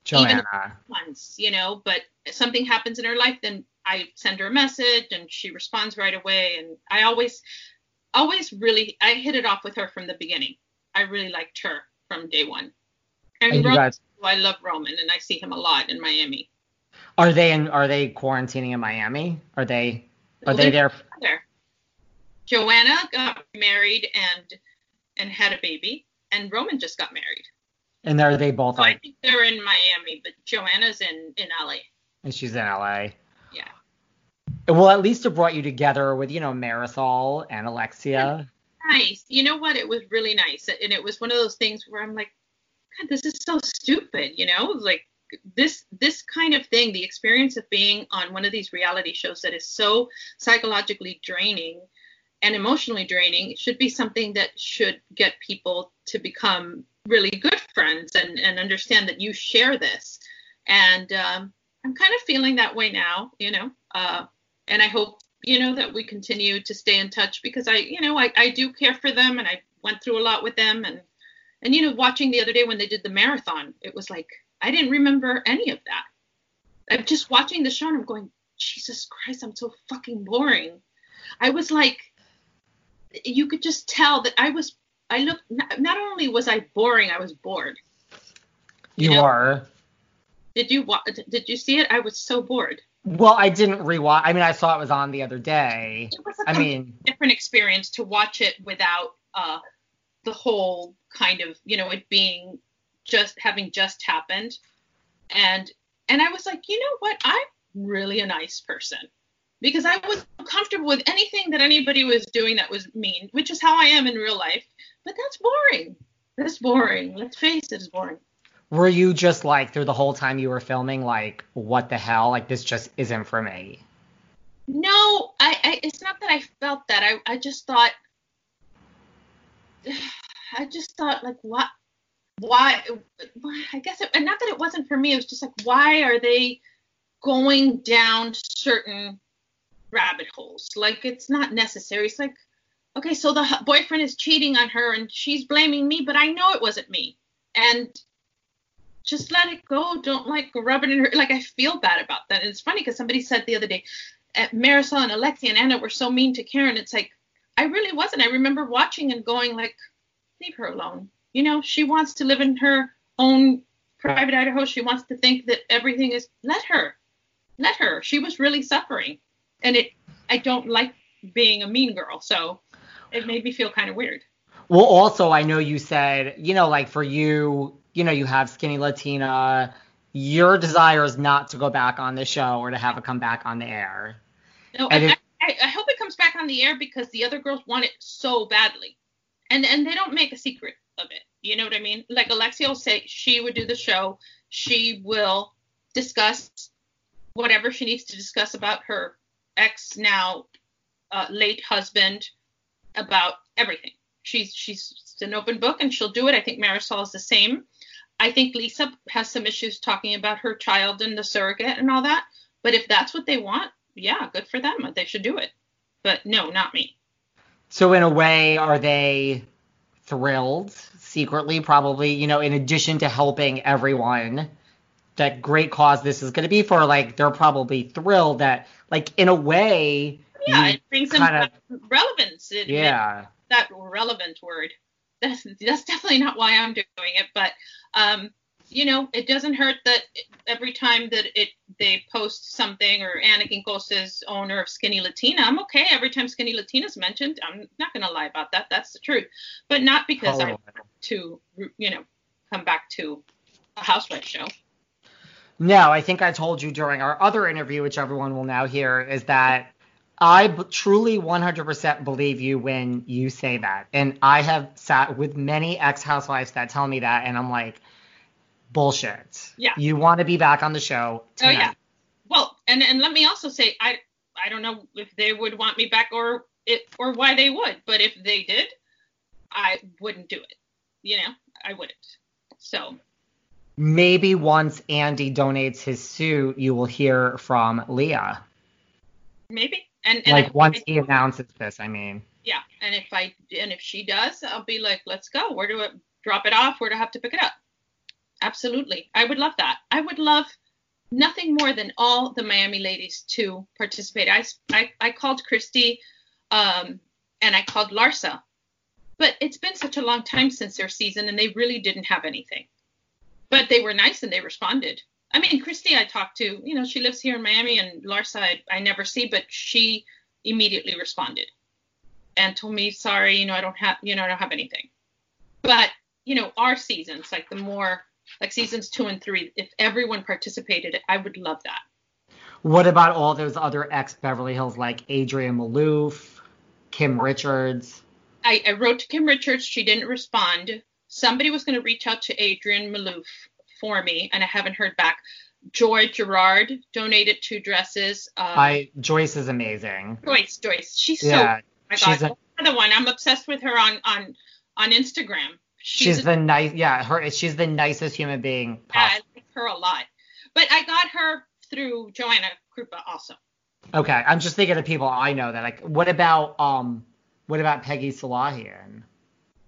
Joanna. once, you know. But something happens in her life, then I send her a message, and she responds right away. And I always always really I hit it off with her from the beginning. I really liked her from day one. And, And Roman, guys- I love Roman, and I see him a lot in Miami. Are they in? Are they quarantining in Miami? Are they? Are Well, they there? together. Joanna got married, and and had a baby, and Roman just got married. And are they both So I think they're in Miami, but Joanna's in in LA. And she's in LA. Well, at least it brought you together with you know Marysol and Alexia. Nice. You know what? It was really nice, and it was one of those things where I'm like, God, this is so stupid. You know, like this this kind of thing, the experience of being on one of these reality shows that is so psychologically draining and emotionally draining should be something that should get people to become really good friends and, and understand that you share this. And um, I'm kind of feeling that way now, you know. Uh, and I hope, you know, that we continue to stay in touch because I, you know, I, I do care for them and I went through a lot with them. And, and, you know, watching the other day when they did the marathon, it was like, I didn't remember any of that. I'm just watching the show and I'm going, Jesus Christ, I'm so fucking boring. I was like, you could just tell that I was, I looked, not, not only was I boring, I was bored. You know? are. Did you wa- did you see it? I was so bored. Well, I didn't rewatch. I mean, I saw it was on the other day. It was a I mean, different experience to watch it without uh, the whole kind of, you know, it being just having just happened, and and I was like, you know what? I'm really a nice person because I was comfortable with anything that anybody was doing that was mean, which is how I am in real life. But that's boring. That's boring. Let's face it, it's boring. Were you just like through the whole time you were filming, like, what the hell? Like, this just isn't for me. No, I, I it's not that I felt that. I, I just thought I just thought like what why why- I guess it, and not that it wasn't for me, it was just like why are they going down certain rabbit holes? Like it's not necessary. It's like okay, so the boyfriend is cheating on her and she's blaming me, but I know it wasn't me. And just let it go. Don't like rub it in her. Like I feel bad about that. And it's funny because somebody said the other day, uh, Marysol and Alexia and Anna were so mean to Karen. It's like I really wasn't. I remember watching and going like, leave her alone. You know, she wants to live in her own private Idaho. She wants to think that everything is. Let her, let her. She was really suffering, and it. I don't like being a mean girl, so it made me feel kind of weird. Well, also, I know you said, you know, like for you, you know, you have Skinny Latina. Your desire is not to go back on the show or to have it come back on the air. No, And I, I, I hope it comes back on the air because the other girls want it so badly, and and they don't make a secret of it. You know what I mean? Like Alexia will say she would do the show. She will discuss whatever she needs to discuss about her ex now uh, late husband about everything. She's she's an open book and she'll do it. I think Marysol is the same. I think Lisa has some issues talking about her child and the surrogate and all that. But if that's what they want, yeah, good for them. They should do it. But no, not me. So, in a way, are they thrilled secretly, probably, you know, in addition to helping everyone? That great cause this is going to be for, like, they're probably thrilled that, like, in a way, Yeah, it brings them kinda- relevance. It, yeah. that relevant word. That's that's definitely not why I'm doing it, but um, you know, it doesn't hurt that every time that it they post something or Anna Quincoces is owner of Skinny Latina, I'm okay. Every time Skinny Latina's mentioned, I'm not gonna lie about that. That's the truth. But not because I want to, you know, come back to a housewife show. No, I think I told you during our other interview, which everyone will now hear, is that I b- truly 100% believe you when you say that. And I have sat with many ex housewives that tell me that, and I'm like, bullshit. Yeah. You want to be back on the show. Oh yeah. Well, and and let me also say I I don't know if they would want me back or it or why they would, but if they did, I wouldn't do it. You know, I wouldn't. So Maybe once Andy donates his suit, you will hear from Lea. maybe. And, and Like if once I- he announces this, I mean. yeah, and if I and if she does, I'll be like, let's go. Where do I drop it off? Where do I have to pick it up? Absolutely, I would love that. I would love nothing more than all the Miami ladies to participate. I I, I called Christy, um, and I called Larsa, but it's been such a long time since their season, and they really didn't have anything. But they were nice and they responded. I mean, Christy, I talked to, you know, she lives here in Miami, and Larsa, I, I never see, but she immediately responded and told me, sorry, you know, I don't have, you know, I don't have anything. But you know, our seasons, like the more like seasons two and three, if everyone participated, I would love that. What about all those other ex Beverly Hills like Adrienne Maloof, Kim Richards? I, I wrote to Kim Richards. She didn't respond. Somebody was going to reach out to Adrienne Maloof for me, and I haven't heard back. Joy Giraud donated two dresses. Uh, I Joyce is amazing. Joyce, Joyce, she's Yeah, so. My she's God, a- another one. I'm obsessed with her on on on Instagram. She's a- the nice, yeah, her. She's the nicest human being yeah, I like her a lot. But I got her through Joanna Krupa also. Okay, I'm just thinking of people I know that like. What about um, what about Peggy Sulahian?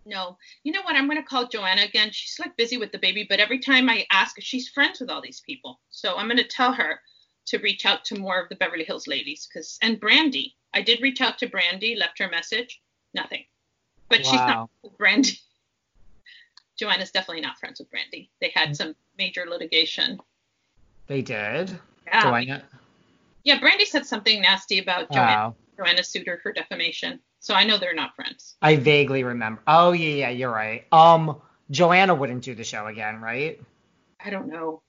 No, you know what? I'm going to call Joanna again. She's like busy with the baby, but every time I ask, she's friends with all these people. So I'm going to tell her to reach out to more of the Beverly Hills ladies. Cause and Brandi, I did reach out to Brandi, left her a message, nothing. But she's not with Brandi. Joanna's definitely not friends with Brandi. They Mm. had some major litigation. They did. Yeah, Joanna. yeah. Brandi said something nasty about Joanna. Oh, Joanna sued her for defamation. So I know they're not friends. I vaguely remember. Oh yeah, yeah, you're right. Um, Joanna wouldn't do the show again, right? I don't know.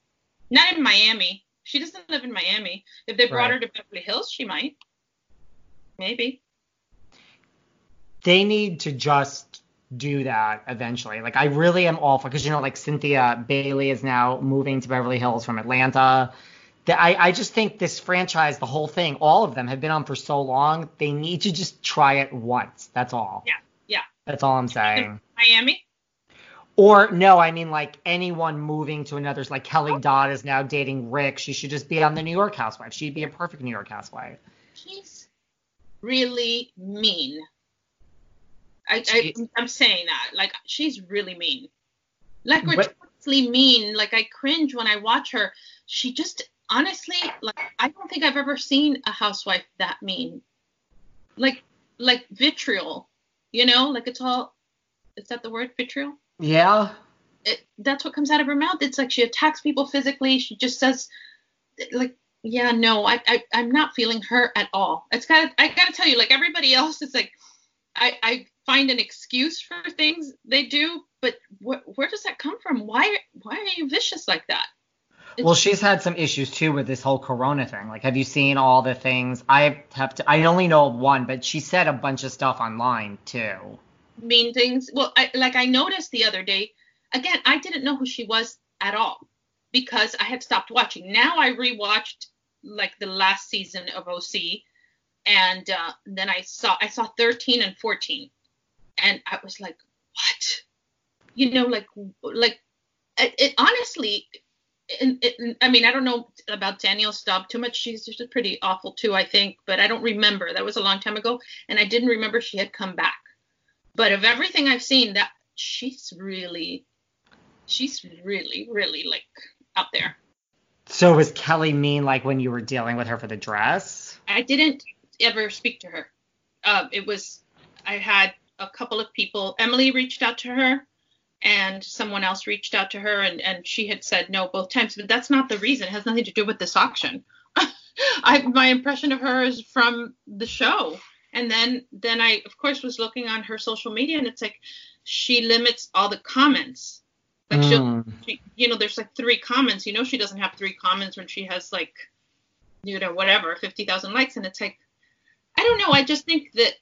Not in Miami. She doesn't live in Miami. If they brought Right. her to Beverly Hills, she might. Maybe. They need to just do that eventually. Like I really am awful because you know like Cynthia Bailey is now moving to Beverly Hills from Atlanta. That I, I just think this franchise, the whole thing, all of them have been on for so long. They need to just try it once. That's all. Yeah, yeah. That's all I'm saying. Miami. Or no, I mean like anyone moving to another. Like Kelly oh. Dodd is now dating Rick. She should just be on the New York Housewife. She'd be a perfect New York housewife. He's really mean. I, I I'm saying that. Like she's really mean. Like ridiculously mean. Like I cringe when I watch her. She just honestly like I don't think I've ever seen a housewife that mean. Like like vitriol. You know, like it's all is that the word vitriol? Yeah. it, that's what comes out of her mouth. It's like she attacks people physically. She just says, like, yeah, no, I, I I'm not feeling her at all. It's got I gotta tell you, like everybody else is like, I I find an excuse for things they do, but wh- where does that come from? Why why are you vicious like that? Well, she's had some issues too with this whole corona thing. Like, have you seen all the things? I have to. I only know of one, but she said a bunch of stuff online too. mean things. Well, I, like I noticed the other day, again, I didn't know who she was at all because I had stopped watching. Now I rewatched like the last season of OC, and uh, then I saw I saw 13 and 14, and I was like, what? You know, like like it, it honestly. It, it, I mean, I don't know about Danielle Staub too much. She's just pretty awful too, I think, but I don't remember. That was a long time ago, and I didn't remember she had come back but of everything I've seen, that she's really, she's really, really like out there. So was Kelly mean like when you were dealing with her for the dress? I didn't ever speak to her. Uh, it was, I had a couple of people. Emily reached out to her, and someone else reached out to her, and and she had said no both times. But that's not the reason. It has nothing to do with this auction. I my impression of her is from the show. And then then I of course was looking on her social media and it's like she limits all the comments. Like she'll Mm. she, you know, there's like three comments. You know she doesn't have three comments when she has like you know, whatever, fifty thousand likes and it's like I don't know, I just think that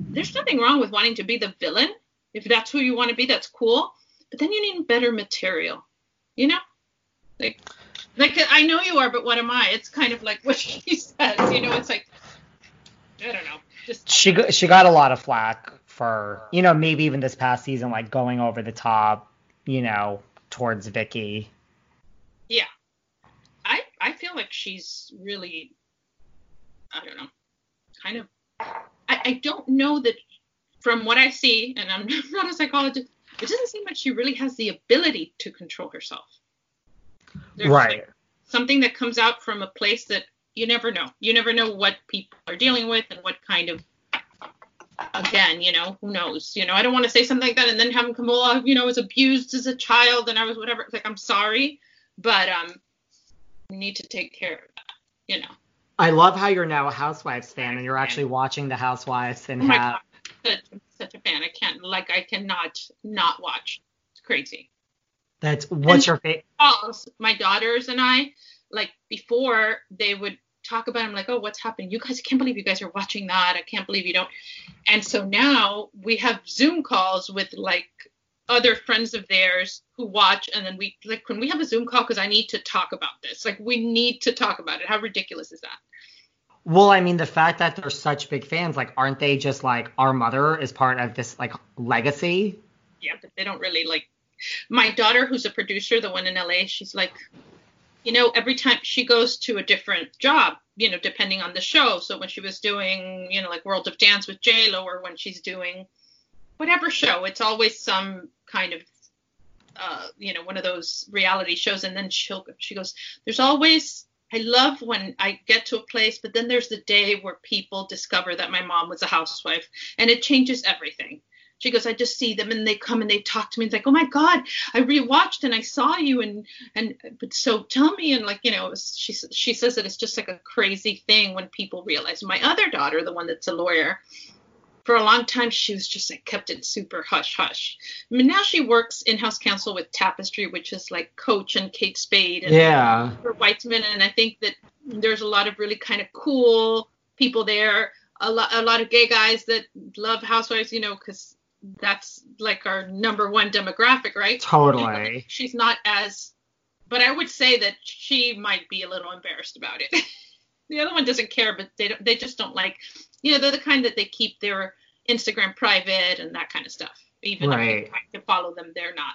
there's nothing wrong with wanting to be the villain. If that's who you want to be, that's cool. But then you need better material. You know? Like like I know you are, but what am I? It's kind of like what she says, you know, it's like I don't know. Just She go- she got a lot of flack for you know maybe even this past season like going over the top, you know, towards Vicki. yeah. I I feel like she's really I don't know. Kind of I, I don't know that from what I see, and I'm not a psychologist, it doesn't seem like she really has the ability to control herself. There's right. like something that comes out from a place that you never know. You never know what people are dealing with and what kind of again, you know, who knows? You know, I don't want to say something like that and then have them come, I, you know, I was abused as a child and I was whatever. It's like I'm sorry, but um, we need to take care of that. You know. I love how you're now a Housewives fan and you're actually watching the Housewives and Oh have such, such a fan. I can't like I cannot not watch. It's crazy. That's what's And- your favorite? my daughters and I, like before they would talk about it, I'm like, oh, what's happening? You guys I can't believe you guys are watching that. I can't believe you don't. And so now we have Zoom calls with like other friends of theirs who watch and then we like when we have a Zoom call because I need to talk about this. Like we need to talk about it. How ridiculous is that? Well, I mean, the fact that they're such big fans, like, aren't they just like our mother is part of this like legacy? yeah, but they don't really like. My daughter, who's a producer, the one in LA, she's like, you know, every time she goes to a different job, you know, depending on the show. So when she was doing, you know, like World of Dance with J Lo, or when she's doing whatever show, it's always some kind of, uh, you know, one of those reality shows. And then she'll, she goes, there's always. I love when I get to a place, but then there's the day where people discover that my mom was a housewife, and it changes everything. She goes, I just see them and they come and they talk to me. It's like, oh my God, I rewatched and I saw you and and but so tell me and like you know, was, she she says that it's just like a crazy thing when people realize. My other daughter, the one that's a lawyer, for a long time she was just like kept it super hush hush. I mean now she works in house counsel with Tapestry, which is like Coach and Kate Spade and Yeah. for Weitzman, and I think that there's a lot of really kind of cool people there. A lot, a lot of gay guys that love housewives, you know, because that's like our number one demographic, right? Totally. She's not as, but I would say that she might be a little embarrassed about it. the other one doesn't care, but they don't, they just don't like, you know, they're the kind that they keep their Instagram private and that kind of stuff. Even if Right. you're trying to follow them, they're not.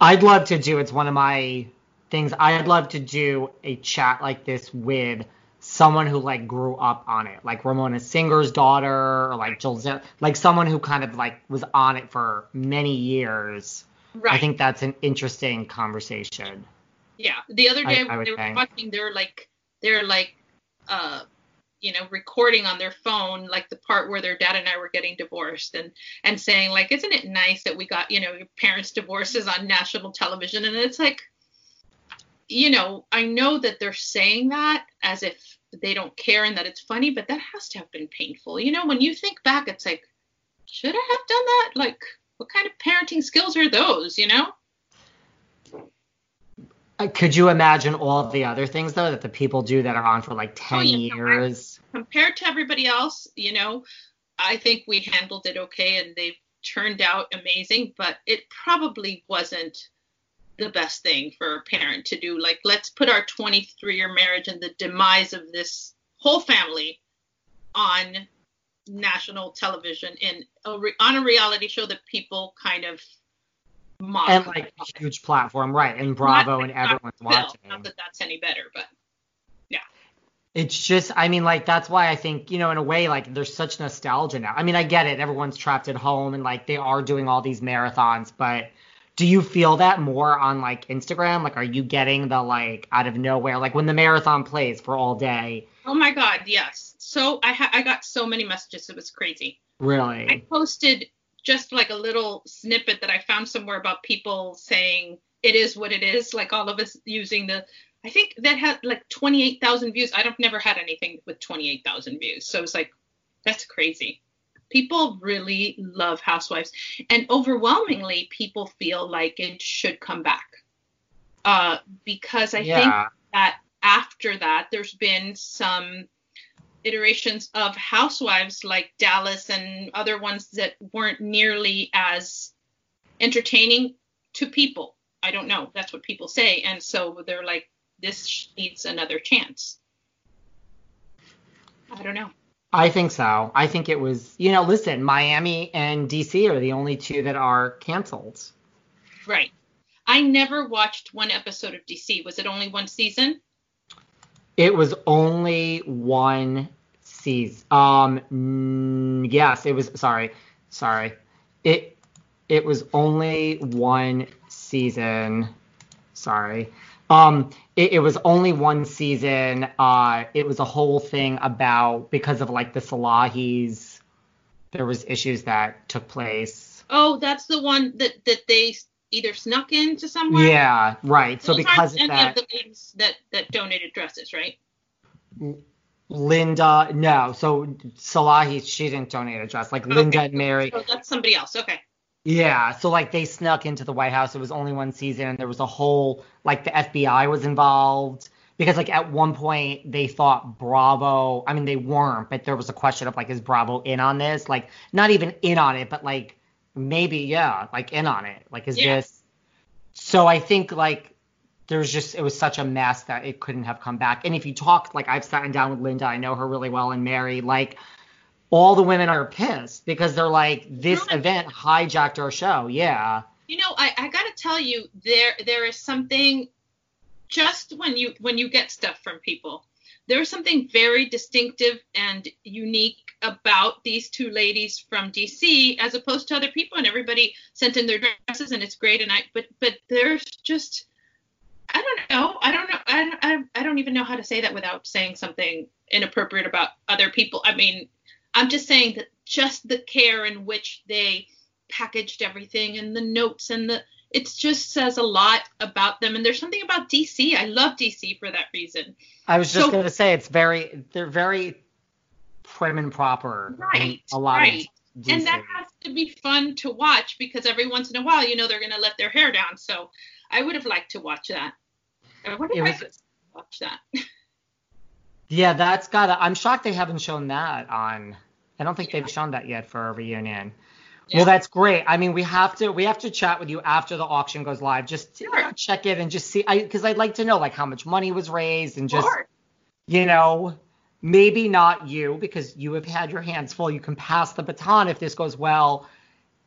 I'd love to do. It's one of my things. I'd love to do a chat like this with someone who like grew up on it, like Ramona Singer's daughter, or like Jill, Zer- like someone who kind of like was on it for many years. Right. I think that's an interesting conversation. Yeah. The other day I would they were think. watching, they're like they're like uh you know, recording on their phone like the part where their dad and I were getting divorced and and saying like, isn't it nice that we got, you know, your parents' divorces on national television? And it's like you know, I know that they're saying that as if they don't care and that it's funny, but that has to have been painful. You know, when you think back, it's like, should I have done that? Like, what kind of parenting skills are those, you know? Could you imagine all the other things though that the people do that are on for like ten Oh, yeah, no, I- years? compared to everybody else, you know, I think we handled it okay and they've turned out amazing, but it probably wasn't the best thing for a parent to do. Like, let's put our 23 year marriage and the demise of this whole family on national television in a re- on a reality show that people kind of mock. and like a huge platform, right? And Bravo and everyone's watching. Not that that's any better, but yeah. It's just, I mean, like that's why I think, you know, in a way, like there's such nostalgia now. I mean, I get it, everyone's trapped at home and like they are doing all these marathons, but do you feel that more on like Instagram? Like, are you getting the like out of nowhere, like when the marathon plays for all day? Oh my God, yes. So I ha- I got so many messages. It was crazy. Really? I posted just like a little snippet that I found somewhere about people saying it is what it is, like all of us using the. I think that had like 28,000 views. I don't never had anything with 28,000 views, so it's like that's crazy. People really love Housewives, and overwhelmingly, people feel like it should come back. Uh, because I think that after that, there's been some iterations of housewives like Dallas and other ones that weren't nearly as entertaining to people. I don't know. That's what people say. And so they're like, this needs another chance. I don't know. I think so. I think it was, you know, listen, Miami and DC are the only two that are canceled. Right. I never watched one episode of DC. Was it only one season? It was only one season. Um, yes, it was. Sorry, sorry. It it was only one season. Sorry. Um, it, it was only one season. Uh, it was a whole thing about because of like the Salahis. There was issues that took place. Oh, that's the one that that they either snuck into somewhere. Yeah, right. So Those because aren't of any that, of the ladies that that donated dresses, right? Lynda, no. So Salahi, she didn't donate a dress. Like Lynda Okay. and Mary. So that's somebody else. Okay. Yeah, so like they snuck into the White House. It was only one season. There was a whole like the FBI was involved because like at one point they thought Bravo. I mean they weren't, but there was a question of like is Bravo in on this? Like not even in on it, but like maybe yeah, like in on it. Like is Yeah. this? So I think like there's just it was such a mess that it couldn't have come back. And if you talk like I've sat down with Lynda, I know her really well, and Mary, like all the women are pissed because they're like this event hijacked our show. Yeah. You know, I, I gotta tell you, there there is something just when you when you get stuff from people, there is something very distinctive and unique about these two ladies from DC as opposed to other people and everybody sent in their dresses and it's great and I but but there's just don't know. I don't know. I, don't- I, I don't even know how to say that without saying something inappropriate about other people. I mean, I'm just saying that just the care in which they packaged everything and the notes and the it just says a lot about them and there's something about DC. I love DC for that reason. I was just So- gonna say it's very they're very prim and proper. Right, A lot right. of And that has to be fun to watch because every once in a while, you know, they're going to let their hair down. So I would have liked to watch that. I wonder It if I could watch that. Yeah, that's gotta. I'm shocked they haven't shown that on. I don't think they've shown that yet for a reunion. Yeah. Well, that's great. I mean, we have to we have to chat with you after the auction goes live, just to, you know, check it and just see. I because I'd like to know like how much money was raised and just Sure. you know maybe not you because you have had your hands full. You can pass the baton if this goes well.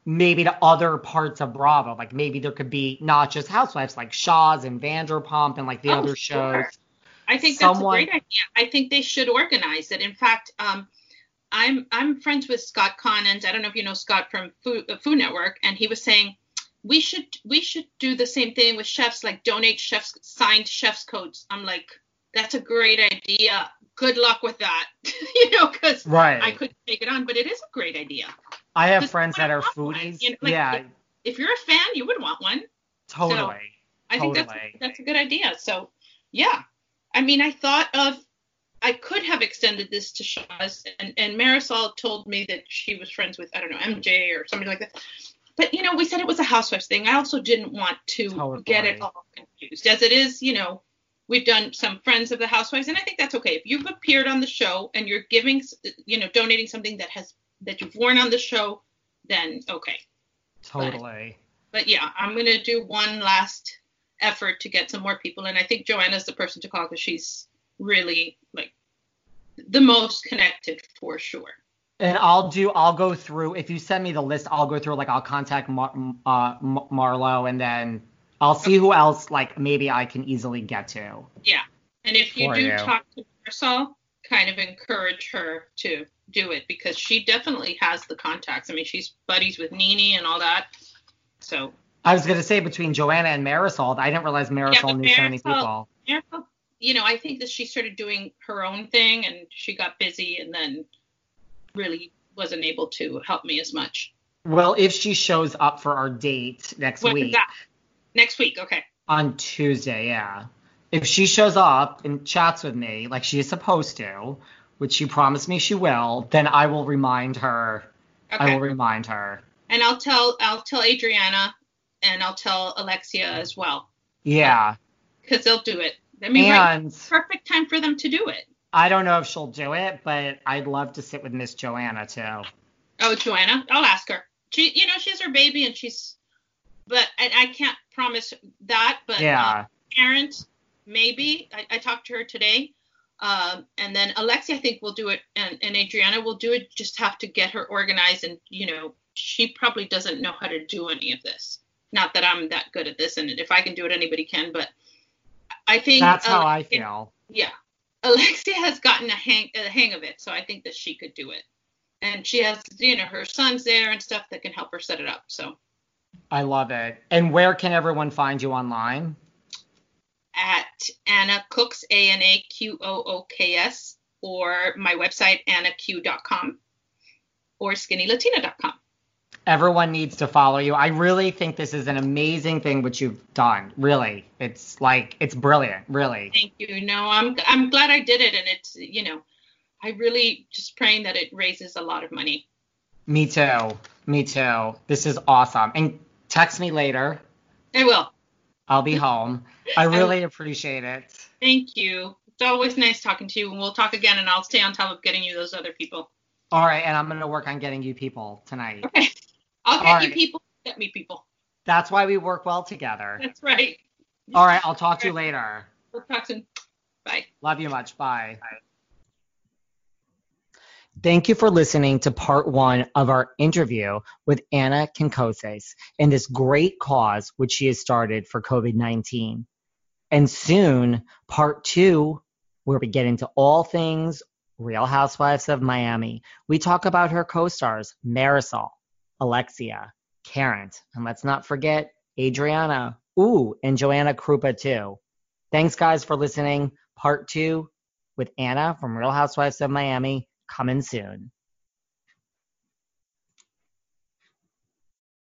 Maybe to other parts of Bravo, like maybe there could be not just Housewives, like Shahs and Vanderpump and like the Oh, other sure. shows. I think Someone- that's a great idea. I think they should organize it. In fact, um, I'm I'm friends with Scott Conant. I don't know if you know Scott from Food, uh, Food Network, and he was saying we should we should do the same thing with chefs, like donate chefs signed chefs codes. I'm like, that's a great idea. Good luck with that, you know, because Right. I couldn't take it on, but it is a great idea. I have friends that are would want one, foodies. you know, like, yeah, if- If you're a fan, you would want one. totally. I think that's that's a good idea. So yeah, I mean, I thought of I could have extended this to Shahs, and and Marysol told me that she was friends with I don't know MJ or somebody like that. But you know, we said it was a housewives thing. I also didn't want to Totally. get it all confused, as it is. You know, we've done some friends of the housewives, and I think that's okay. If you've appeared on the show and you're giving, you know, donating something that has that you've worn on the show, then okay. Totally. But yeah, I'm gonna do one last effort to get some more people, and I think Joanna's the person to call because she's really like the most connected for sure. And I'll do. I'll go through. If you send me the list, I'll go through. Like I'll contact Mar- uh, Marlo, and then I'll see who else. Like maybe I can easily get to. Yeah, and if you do you. talk to Marysol, kind of encourage her to do it because she definitely has the contacts. I mean, she's buddies with Nene and all that. So I was gonna say between Joanna and Marysol. I didn't realize Marysol but knew so many people. Marysol, you know, I think that she started doing her own thing and she got busy and then really wasn't able to help me as much. Well, if she shows up for our date next When week? Next week, okay. on Tuesday, yeah. If she shows up and chats with me like she is supposed to, which she promised me she will, then I will remind her. Okay. I will remind her. and I'll tell I'll tell Adriana and I'll tell Alexia as well Yeah. because they'll do it. I mean, right, perfect time for them to do it. I don't know if she'll do it, but I'd love to sit with Miss Joanna too. Oh, Joanna, I'll ask her. She, you know, she has her baby and she's, but and I can't promise that. But Yeah. uh, parent, maybe. I, I talked to her today. Um, and then Alexia, I think will do it, and, and Adriana will do it. Just have to get her organized, and you know, she probably doesn't know how to do any of this. Not that I'm that good at this, and if I can do it, anybody can. But I think That's how I feel. yeah. Alexia has gotten a hang a hang of it, so I think that she could do it. And she has, you know, her son's there and stuff that can help her set it up. So I love it. And where can everyone find you online? At Anna Cooks, A N A Q O O K S, or my website, annaq.com or skinnylatina.com. Everyone needs to follow you. I really think this is an amazing thing what you've done. Really. It's like it's brilliant, really. Thank you. No, I'm I'm glad I did it, and it's you know, I really just praying that it raises a lot of money. Me too. Me too. This is awesome. And text me later. I will. I'll be home. I really appreciate it. Thank you. It's always nice talking to you, and we'll talk again, and I'll stay on top of getting you those other people. All right, and I'm gonna work on getting you people tonight. Okay. I'll get All you right. people. Get me people. That's why we work well together. That's right. All right, I'll talk to you later. We'll talk soon. Bye. Love you much. Bye. Bye. Thank you for listening to part one of our interview with Anna Quincoces and this great cause which she has started for COVID 19. And soon, part two, where we get into all things Real Housewives of Miami. We talk about her co stars, Marysol, Alexia, Karen, and let's not forget Adriana. Ooh, and Joanna Krupa, too. Thanks, guys, for listening. Part two with Anna from Real Housewives of Miami coming soon.